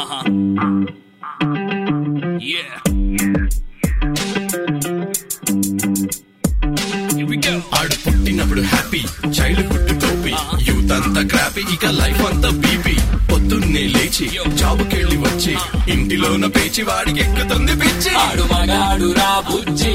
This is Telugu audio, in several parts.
Uh-huh. Yeah. Here we go. ఆడు పుట్టినప్పుడు హ్యాపీ చైల్డ్హుడ్ టోపీ యూత్ అంతా క్రాపీ ఇక లైఫ్ అంతా బీపీ పొద్దున్నే లేచి జాబుకెళ్ళి వచ్చి ఇంటిలోన పేచి వాడికి ఎక్కుతుంది పిచ్చి. ఆడు మగాడు రా బుజ్జి.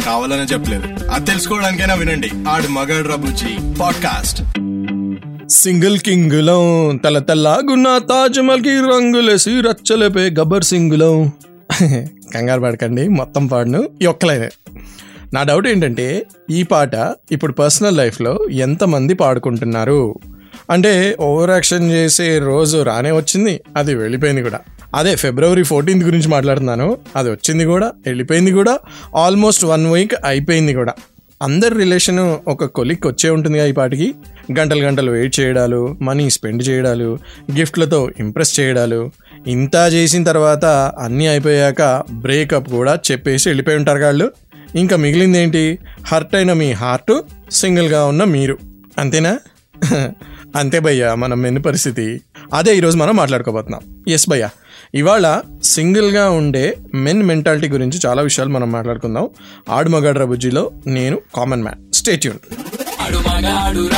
కావాలనే చెప్పలేదు. అది తెలుసుకోవడానికైనా వినండి. ఆడు మగాడు బుజ్జి పాడ్కాస్ట్. సింగిల్ కింగులం తల తల్లాగున్న తాజ్మహల్కి రంగులేసి రచ్చలేపే గబ్బర్ సింగులం. కంగారు పడకండి మొత్తం పాడును ఈ ఒక్కలైనే. నా డౌట్ ఏంటంటే ఈ పాట ఇప్పుడు పర్సనల్ లైఫ్లో ఎంతమంది పాడుకుంటున్నారు? అంటే ఓవర్ యాక్షన్ చేసే రోజు రానే వచ్చింది అది వెళ్ళిపోయింది కూడా. అదే ఫిబ్రవరి ఫోర్టీన్త్ గురించి మాట్లాడుతున్నాను. అది వచ్చింది కూడా వెళ్ళిపోయింది కూడా ఆల్మోస్ట్ వన్ వీక్ అయిపోయింది కూడా. అందరి రిలేషన్ ఒక కొలిక్ వచ్చే ఉంటుందిగా ఈ పాటికి. గంటలు గంటలు వెయిట్ చేయడాలు మనీ స్పెండ్ చేయడాలు గిఫ్ట్లతో ఇంప్రెస్ చేయడాలు. ఇంత చేసిన తర్వాత అన్నీ అయిపోయాక బ్రేకప్ కూడా చెప్పేసి వెళ్ళిపోయి ఉంటారు వాళ్ళు ఇంకా మిగిలింది ఏంటి? హర్ట్ అయిన మీ హార్ట్ సింగిల్గా ఉన్న మీరు. అంతేనా? అంతే భయ్యా మనం మెను పరిస్థితి. అదే ఈరోజు మనం మాట్లాడుకోబోతున్నాం. ఎస్ భయ్యా. ఇవాళ సింగిల్గా ఉండే మెన్ మెంటాలిటీ గురించి చాలా విషయాలు మనం మాట్లాడుకుందాం. ఆడు మగాడ్ర బుజ్జిలో నేను కామన్ మ్యాన్. స్టేట్యూన్ మగాడు మగాడు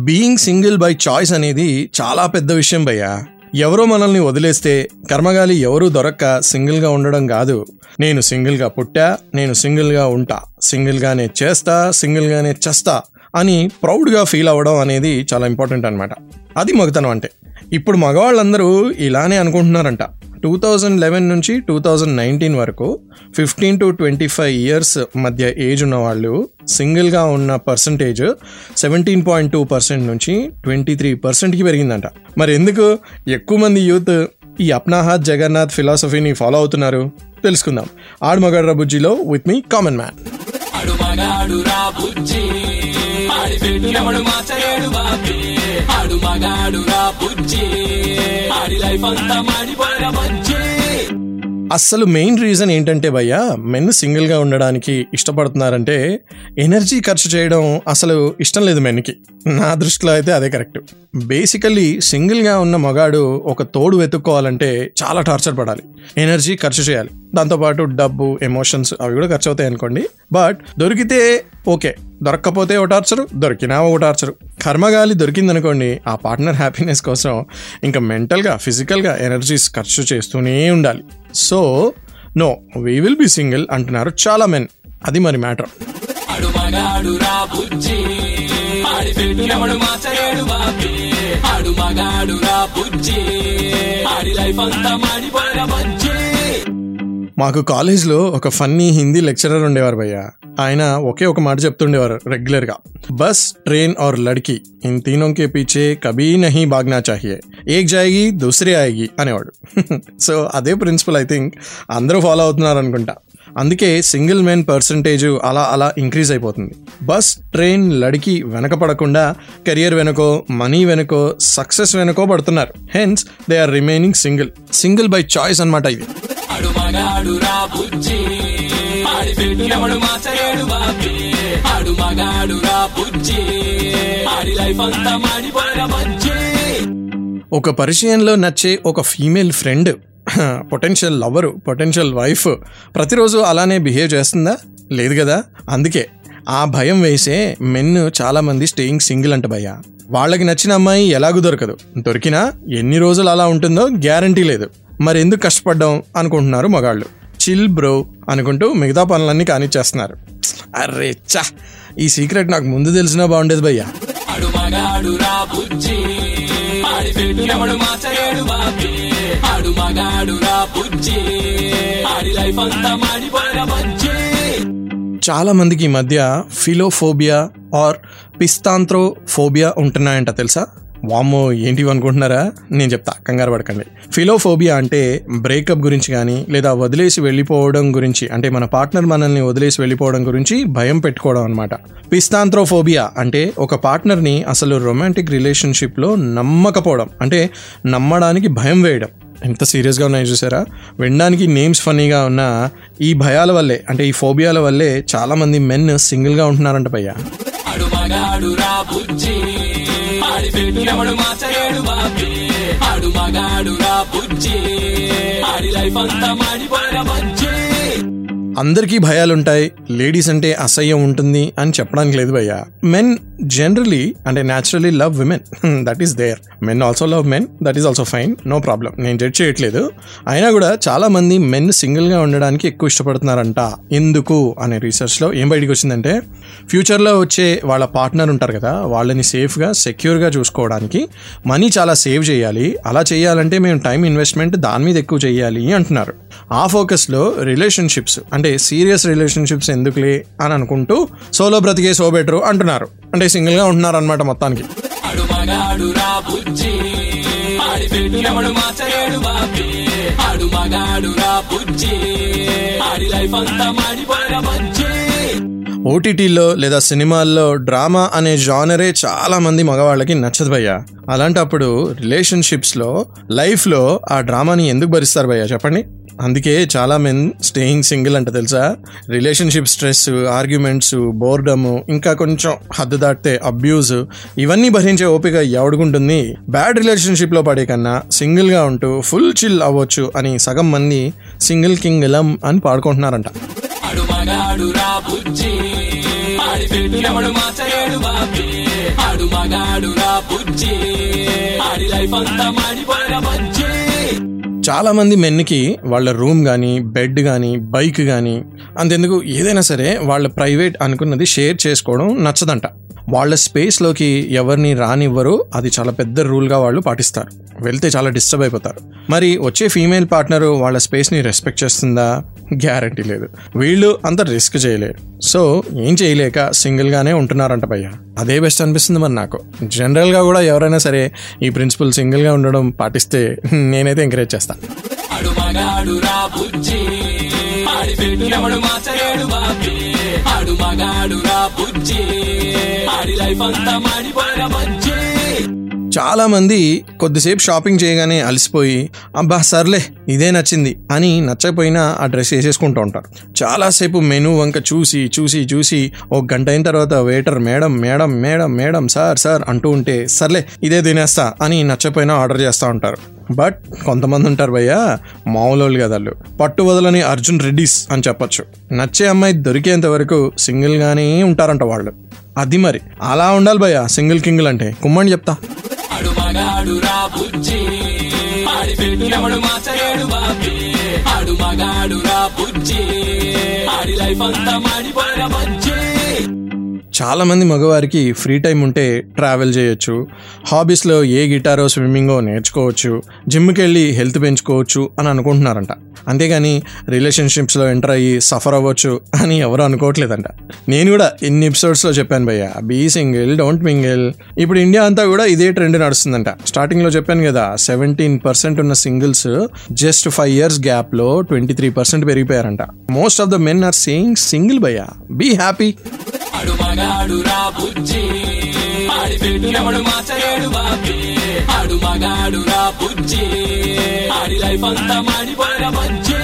బీయింగ్ సింగిల్ బై చాయిస్ అనేది చాలా పెద్ద విషయం భయ్యా. ఎవరో మనల్ని వదిలేస్తే కర్మగాలి ఎవరూ దొరక్క సింగిల్గా ఉండడం కాదు. నేను సింగిల్గా పుట్టా నేను సింగిల్గా ఉంటా. సింగిల్గానే చేస్తా సింగిల్గానే చేస్తా అని ప్రౌడ్గా ఫీల్ అవ్వడం అనేది చాలా ఇంపార్టెంట్ అనమాట అది మగతనం అంటే. ఇప్పుడు మగవాళ్ళందరూ ఇలానే అనుకుంటున్నారంట. టూ థౌజండ్ లెవెన్ నుంచి టూ థౌజండ్ నైన్టీన్ వరకు fifteen to twenty five years మధ్య ఏజ్ ఉన్న వాళ్ళు సింగిల్గా ఉన్న percentage seventeen point two percent నుంచి ట్వంటీ త్రీ పర్సెంట్కి పెరిగిందంట. మరి ఎందుకు ఎక్కువ మంది యూత్ ఈ అప్నాహాత్ జగన్నాథ్ ఫిలాసఫీని ఫాలో అవుతున్నారు? తెలుసుకుందాం. ఆడుమగడ్ర బుజ్జిలో విత్ మీ కామన్ మ్యాన్ ఆడు ఆడి లైఫ్ అంతా Hmm. అస్సలు మెయిన్ రీజన్ ఏంటంటే భయ్యా మెన్ సింగిల్గా ఉండడానికి ఇష్టపడుతున్నారంటే ఎనర్జీ ఖర్చు చేయడం అసలు ఇష్టం లేదు మెన్కి నా దృష్టిలో అయితే అదే కరెక్ట్ బేసికల్లీ సింగిల్గా ఉన్న మగాడు ఒక తోడు వెతుక్కోవాలంటే చాలా టార్చర్ పడాలి. ఎనర్జీ ఖర్చు చేయాలి. దాంతోపాటు డబ్బు ఎమోషన్స్ అవి కూడా ఖర్చు అవుతాయి అనుకోండి బట్ దొరికితే ఓకే దొరక్కపోతే ఓ టార్చరు దొరికినా ఓ టార్చరు. కర్మగాలి దొరికిందనుకోండి ఆ పార్ట్నర్ హ్యాపీనెస్ కోసం ఇంకా మెంటల్గా ఫిజికల్గా ఎనర్జీస్ ఖర్చు చేస్తూనే ఉండాలి. So no we will be single అంటున్నారు చాలా మెన్ అది మరి మ్యాటర్. మాకు కాలేజ్లో ఒక ఫన్నీ హిందీ లెక్చరర్ ఉండేవారు భయ్యా. ఆయన ఒకే ఒక మాట చెప్తుండేవారు రెగ్యులర్గా బస్ ట్రైన్ ఆర్ లడ్కి. ఇన్ తీనం కే పీచే కబీ నహి బాగ్నా చాహియే. ఏక్ జాయిగి దూసరి ఆయిగి అనేవాడు. సో అదే ప్రిన్సిపల్ ఐ థింక్ అందరూ ఫాలో అవుతున్నారు అనుకుంటా. అందుకే సింగిల్ మెన్ పర్సంటేజ్ అలా అలా ఇంక్రీజ్ అయిపోతుంది. బస్ ట్రైన్ లడికి వెనక పడకుండా కెరియర్ వెనుకో మనీ వెనుకో సక్సెస్ వెనుకో పడుతున్నారు. Hence they are remaining single single by choice అనమాట ఇది. ఆడి పెట్టినప్పుడు మాచలేడు బాబీ ఆడు మగాడు రా బుజ్జి ఆడి లైఫ్ అంతా మాడిపోయిన బజ్జి ఒక పరిచయంలో నచ్చే ఒక female friend potential lover potential wife ప్రతిరోజు అలానే బిహేవ్ చేస్తుందా? లేదు కదా? అందుకే ఆ భయం వేసే మెన్ చాలామంది స్టేయింగ్ సింగిల్ అంట భయ్య. వాళ్ళకి నచ్చిన అమ్మాయి ఎలాగూ దొరకదు. దొరికినా ఎన్ని రోజులు అలా ఉంటుందో గ్యారంటీ లేదు. మరి ఎందుకు కష్టపడ్డాం అనుకుంటున్నారు మగాళ్ళు. చిల్ బ్రో అనుకుంటూ మిగతా పనులన్నీ కానిచ్చేస్తున్నారు. అరే చా ఈ సీక్రెట్ నాకు ముందు తెలిసినా బాగుండేది భయ్యా. చాలా మందికి ఈ మధ్య ఫిలోఫోబియా ఆర్ పిస్తాంత్రోఫోబియా ఉంటున్నాయంట తెలుసా? వామ్మో ఏంటివి అనుకుంటున్నారా? నేను చెప్తా కంగారు పడకండి. ఫిలోఫోబియా అంటే బ్రేకప్ గురించి కానీ లేదా వదిలేసి వెళ్ళిపోవడం గురించి అంటే మన పార్ట్నర్ మనల్ని వదిలేసి వెళ్ళిపోవడం గురించి భయం పెట్టుకోవడం అనమాట పిస్తాంత్రోఫోబియా అంటే ఒక పార్ట్నర్ని అసలు రొమాంటిక్ రిలేషన్షిప్లో నమ్మకపోవడం అంటే నమ్మడానికి భయం వేయడం. ఎంత సీరియస్గా ఉన్నాయి చూసారా? వినడానికి నేమ్స్ ఫన్నీగా ఉన్న ఈ భయాల వల్లే అంటే ఈ ఫోబియాల వల్లే చాలామంది మెన్ సింగిల్గా ఉంటున్నారంట పయ్యా ఆడి పెట్టినప్పుడు మాచలేడు బాబీ. ఆడు మగాడు రా బుజ్జి. ఆడి లైఫ్ అంతా మాడిపోయిన బజ్జి. అందరికీ భయాలుంటాయి లేడీస్ అంటే అసహ్యం ఉంటుంది అని చెప్పడానికి లేదు భయ్య. మెన్ జనరలీ అంటే naturally love women that is there men also love men that is also fine no problem నేను జడ్జ్ చేయట్లేదు. అయినా కూడా చాలా మంది మెన్ సింగిల్గా ఉండడానికి ఎక్కువ ఇష్టపడుతున్నారంట. ఎందుకు? అనే రీసెర్చ్లో ఏం బయటకు వచ్చిందంటే ఫ్యూచర్లో వచ్చే వాళ్ళ పార్ట్నర్ ఉంటారు కదా వాళ్ళని సేఫ్గా సెక్యూర్గా చూసుకోవడానికి మనీ చాలా సేవ్ చేయాలి. అలా చేయాలంటే మేము టైం ఇన్వెస్ట్మెంట్ దాని మీద ఎక్కువ చేయాలి అంటున్నారు. ఆ ఫోకస్లో రిలేషన్షిప్స్ అంటే సీరియస్ రిలేషన్షిప్స్ ఎందుకులే అని అనుకుంటూ సోలో బ్రతికే సో బెటర్ అంటున్నారు. అంటే సింగిల్గా ఉంటున్నారు అనమాట మొత్తానికి. ఓటీటీలో లేదా సినిమాల్లో డ్రామా అనే జానరే చాలా మంది మగవాళ్ళకి నచ్చదు భయ్యా. అలాంటప్పుడు రిలేషన్షిప్స్లో లైఫ్లో ఆ డ్రామాని ఎందుకు భరిస్తారు భయ్యా? చెప్పండి. అందుకే చాలా మెన్ స్టేయింగ్ సింగిల్ అంట తెలుసా? రిలేషన్షిప్ స్ట్రెస్ ఆర్గ్యుమెంట్స్ బోర్డమ్ ఇంకా కొంచెం హద్దు దాటితే అబ్యూజ్ ఇవన్నీ భరించే ఓపిక ఎవడుకుంటుంది? బ్యాడ్ రిలేషన్షిప్లో పడే కన్నా సింగిల్గా ఉంటూ ఫుల్ చిల్ అవ్వచ్చు అని సగం మంది సింగిల్ కింగ్ ఎలం అని పాడుకుంటున్నారంట. ఆడి లైఫ్ అంతా మాడిపోయిన బజ్జి. చాలామంది మెన్కి వాళ్ళ రూమ్ కానీ బెడ్ కానీ బైక్ కానీ అంతెందుకు ఏదైనా సరే వాళ్ళ ప్రైవేట్ అనుకున్నది షేర్ చేసుకోవడం నచ్చదంట. వాళ్ళ స్పేస్లోకి ఎవరిని రానివ్వరు అది చాలా పెద్ద రూల్గా వాళ్ళు పాటిస్తారు. వెళ్తే చాలా డిస్టర్బ్ అయిపోతారు. మరి వచ్చే ఫీమేల్ పార్ట్నర్ వాళ్ళ స్పేస్ని రెస్పెక్ట్ చేస్తుందా? గ్యారంటీ లేదు. వీళ్ళు అంత రిస్క్ చేయలేరు. సో ఏం చేయలేక సింగిల్గానే ఉంటున్నారంట భయ్య. అదే బెస్ట్ అనిపిస్తుంది మరి నాకు. జనరల్గా కూడా ఎవరైనా సరే ఈ ప్రిన్సిపల్ సింగిల్గా ఉండడం పాటిస్తే నేనైతే ఎంకరేజ్ చేస్తాను ఆడు ఆడి మాచలేడు బాబీ. ఆడు మగాడు రా బుజ్జి. ఆడి లైఫ్ అంతా మాడిపోయిన బజ్జి. చాలా మంది కొద్దిసేపు షాపింగ్ చేయగానే అలసిపోయి అబ్బా సర్లే ఇదే నచ్చింది అని నచ్చకపోయినా ఆ డ్రెస్ వేసేసుకుంటూ ఉంటారు. చాలాసేపు మెనూ వంక చూసి చూసి చూసి ఒక గంట అయిన తర్వాత waiter madam madam madam madam sir sir అంటూ ఉంటే సర్లే ఇదే తినేస్తా అని నచ్చపోయినా ఆర్డర్ చేస్తూ ఉంటారు. బట్ కొంతమంది ఉంటారు భయ్యా మామూలు వాళ్ళు కదా వాళ్ళు. పట్టు వదలని అర్జున్ రెడ్డిస్ అని చెప్పొచ్చు. నచ్చే అమ్మాయి దొరికేంత వరకు సింగిల్గానే ఉంటారంట వాళ్ళు. అది మరి. అలా ఉండాలి భయ్యా సింగిల్ కింగిల్ అంటే. కుమ్మని చెప్తా. మగాడు రా బుజ్జి. ఆడి లైఫ్ అంతా మాడిపోయిన బుజ్జి. చాలా మంది మగవారికి ఫ్రీ టైం ఉంటే ట్రావెల్ చేయొచ్చు. హాబీస్లో ఏ గిటారో స్విమ్మింగో నేర్చుకోవచ్చు. జిమ్కి వెళ్ళి హెల్త్ పెంచుకోవచ్చు అని అనుకుంటున్నారంట. అంతేగాని రిలేషన్షిప్స్లో ఎంటర్ అయ్యి సఫర్ అవ్వచ్చు అని ఎవరు అనుకోవట్లేదంట. నేను కూడా ఎన్ని ఎపిసోడ్స్లో చెప్పాను భయ్య. Be single don't mingle. ఇప్పుడు ఇండియా అంతా కూడా ఇదే ట్రెండ్ నడుస్తుందంట. స్టార్టింగ్లో చెప్పాను కదా సెవెంటీన్ పర్సెంట్ ఉన్న సింగిల్స్ జస్ట్ ఫైవ్ ఇయర్స్ గ్యాప్లో twenty three percent పెరిగిపోయారంట. Most of the men are saying single భయ్య. Be happy. ఆడు మగాడు రా బుజ్జి. ఆడి పెట్టినప్పుడు మాచలేడు బాబి. ఆడు మగాడు రా బుజ్జి. ఆడి లైఫ్ అంతా మాడిపోయిన బుజ్జి.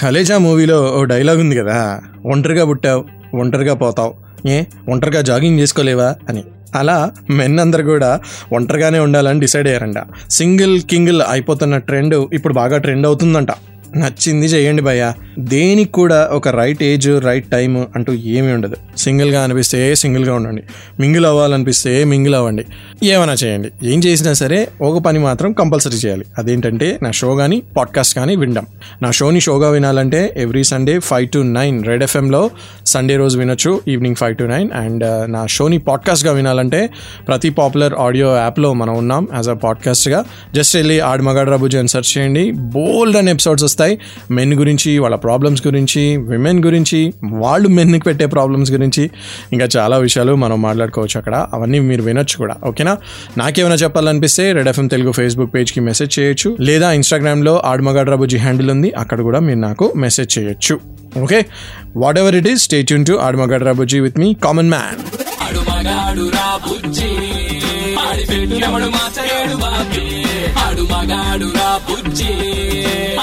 ఖలేజా మూవీలో ఓ డైలాగ్ ఉంది కదా. ఒంటరిగా పుట్టావు ఒంటరిగా పోతావు. ఏ ఒంటరిగా జాగింగ్ చేసుకోలేవా అని. అలా మెన్ అందరు కూడా ఒంటరిగానే ఉండాలని డిసైడ్ అయ్యారంట. సింగిల్ కింగిల్ అయిపోతున్న ట్రెండ్ ఇప్పుడు బాగా ట్రెండ్ అవుతుందంట. నచ్చింది చేయండి భయ్య. దేనికి కూడా ఒక రైట్ ఏజ్ రైట్ టైం అంటూ ఏమీ ఉండదు. సింగిల్గా అనిపిస్తే సింగిల్గా ఉండండి. మింగిల్ అవ్వాలనిపిస్తే మింగిల్ అవ్వండి. ఏమైనా చేయండి. ఏం చేసినా సరే ఒక పని మాత్రం కంపల్సరీ చేయాలి. అదేంటంటే నా షో కానీ పాడ్కాస్ట్ కానీ వినడం నా షోని షోగా వినాలంటే every Sunday five to nine red ఎఫ్ఎంలో Sunday రోజు వినొచ్చు evening five to nine and నా షోని పాడ్కాస్ట్గా వినాలంటే ప్రతి పాపులర్ ఆడియో యాప్లో మనం ఉన్నాం యాజ్ అ పాడ్కాస్ట్గా జస్ట్ వెళ్ళి ఆడ మగాడు రాబుజీ అని సెర్చ్ చేయండి. బోల్డ్ అని ఎపిసోడ్స్ వస్తాయి. వస్తాయి. మెన్ గురించి వాళ్ళ ప్రాబ్లమ్స్ గురించి విమెన్ గురించి వాళ్ళు మెన్కి పెట్టే ప్రాబ్లమ్స్ గురించి ఇంకా చాలా విషయాలు మనం మాట్లాడుకోవచ్చు అక్కడ. అవన్నీ మీరు వినొచ్చు కూడా. ఓకేనా నాకేమైనా చెప్పాలనిపిస్తే రెడ్ ఎఫ్ఎం తెలుగు ఫేస్బుక్ పేజ్కి మెసేజ్ చేయొచ్చు. లేదా ఇన్స్టాగ్రామ్లో ఆడమగాడ్రాబుజీ హ్యాండిల్ ఉంది. అక్కడ కూడా మీరు నాకు మెసేజ్ చేయొచ్చు. Okay whatever it is stay tune to ఆడమగాడ్రాబుజీ with me common man ఆడు మగాడు రా బుజ్జి.